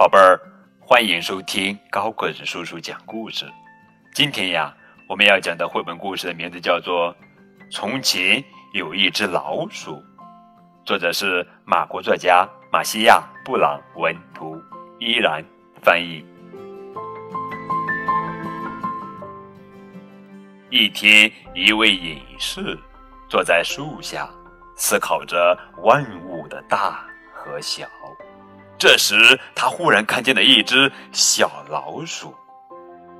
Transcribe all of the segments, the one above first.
宝贝儿，欢迎收听高个子叔叔讲故事。今天呀，我们要讲的绘本故事的名字叫做《从前有一只老鼠》，作者是马国作家马西亚·布朗文图，依然翻译。一天，一位隐士坐在树下，思考着万物的大和小。这时，他忽然看见了一只小老鼠。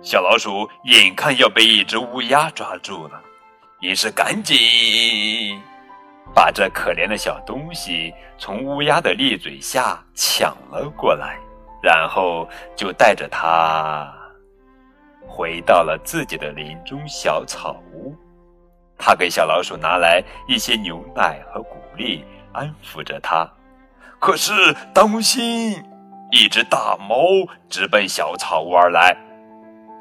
小老鼠眼看要被一只乌鸦抓住了，于是赶紧把这可怜的小东西从乌鸦的利嘴下抢了过来，然后就带着它回到了自己的林中小草屋。他给小老鼠拿来一些牛奶和谷粒，安抚着它。可是，当心！一只大猫直奔小草屋而来。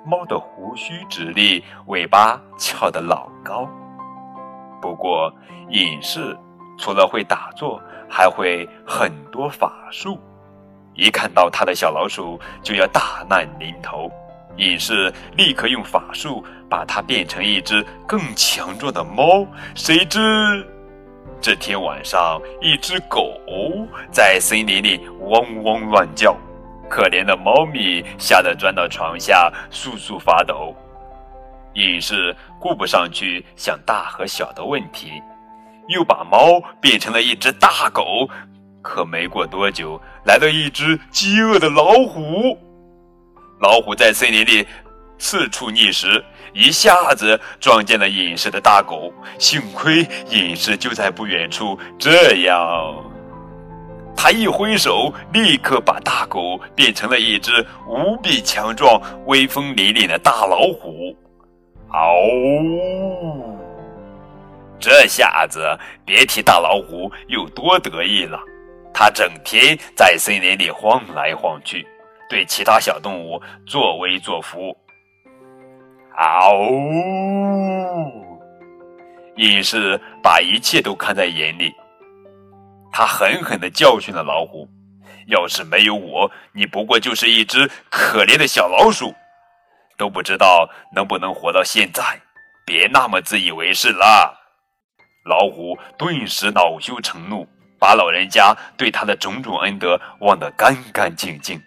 猫的胡须直立，尾巴翘得老高。不过，隐士除了会打坐，还会很多法术。一看到他的小老鼠，就要大难临头。隐士立刻用法术把它变成一只更强壮的猫。谁知？这天晚上，一只狗在森林里汪汪乱叫，可怜的猫咪吓得钻到床下簌簌发抖。隐士顾不上去想大和小的问题，又把猫变成了一只大狗。可没过多久，来了一只饥饿的老虎。老虎在森林里。四处觅食，一下子撞见了隐士的大狗。幸亏隐士就在不远处，这样，他一挥手，立刻把大狗变成了一只无比强壮、威风凛凛的大老虎。嗷！这下子别提大老虎有多得意了，它整天在森林里晃来晃去，对其他小动物作威作福。嗷！隐士把一切都看在眼里，他狠狠地教训了老虎：“要是没有我，你不过就是一只可怜的小老鼠，都不知道能不能活到现在。别那么自以为是了。”老虎顿时恼羞成怒，把老人家对他的种种恩德忘得干干净净。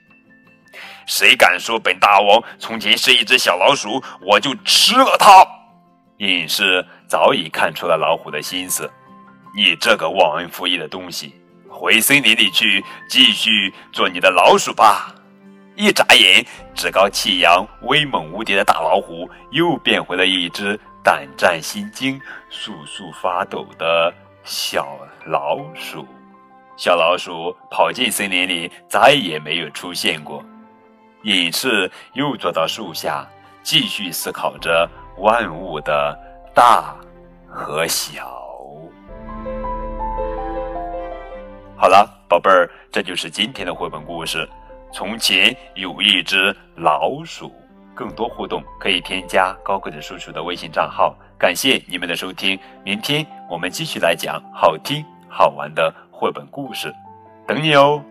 谁敢说本大王从前是一只小老鼠，我就吃了它！隐士早已看出了老虎的心思，你这个忘恩负义的东西，回森林里去继续做你的老鼠吧！一眨眼，趾高气扬、威猛无敌的大老虎又变回了一只胆战心惊、簌簌发抖的小老鼠。小老鼠跑进森林里，再也没有出现过。隐士又坐到树下，继续思考着万物的大和小。好了，宝贝儿，这就是今天的绘本故事。从前有一只老鼠。更多互动可以添加高个子叔叔的微信账号。感谢你们的收听，明天我们继续来讲好听好玩的绘本故事，等你哦。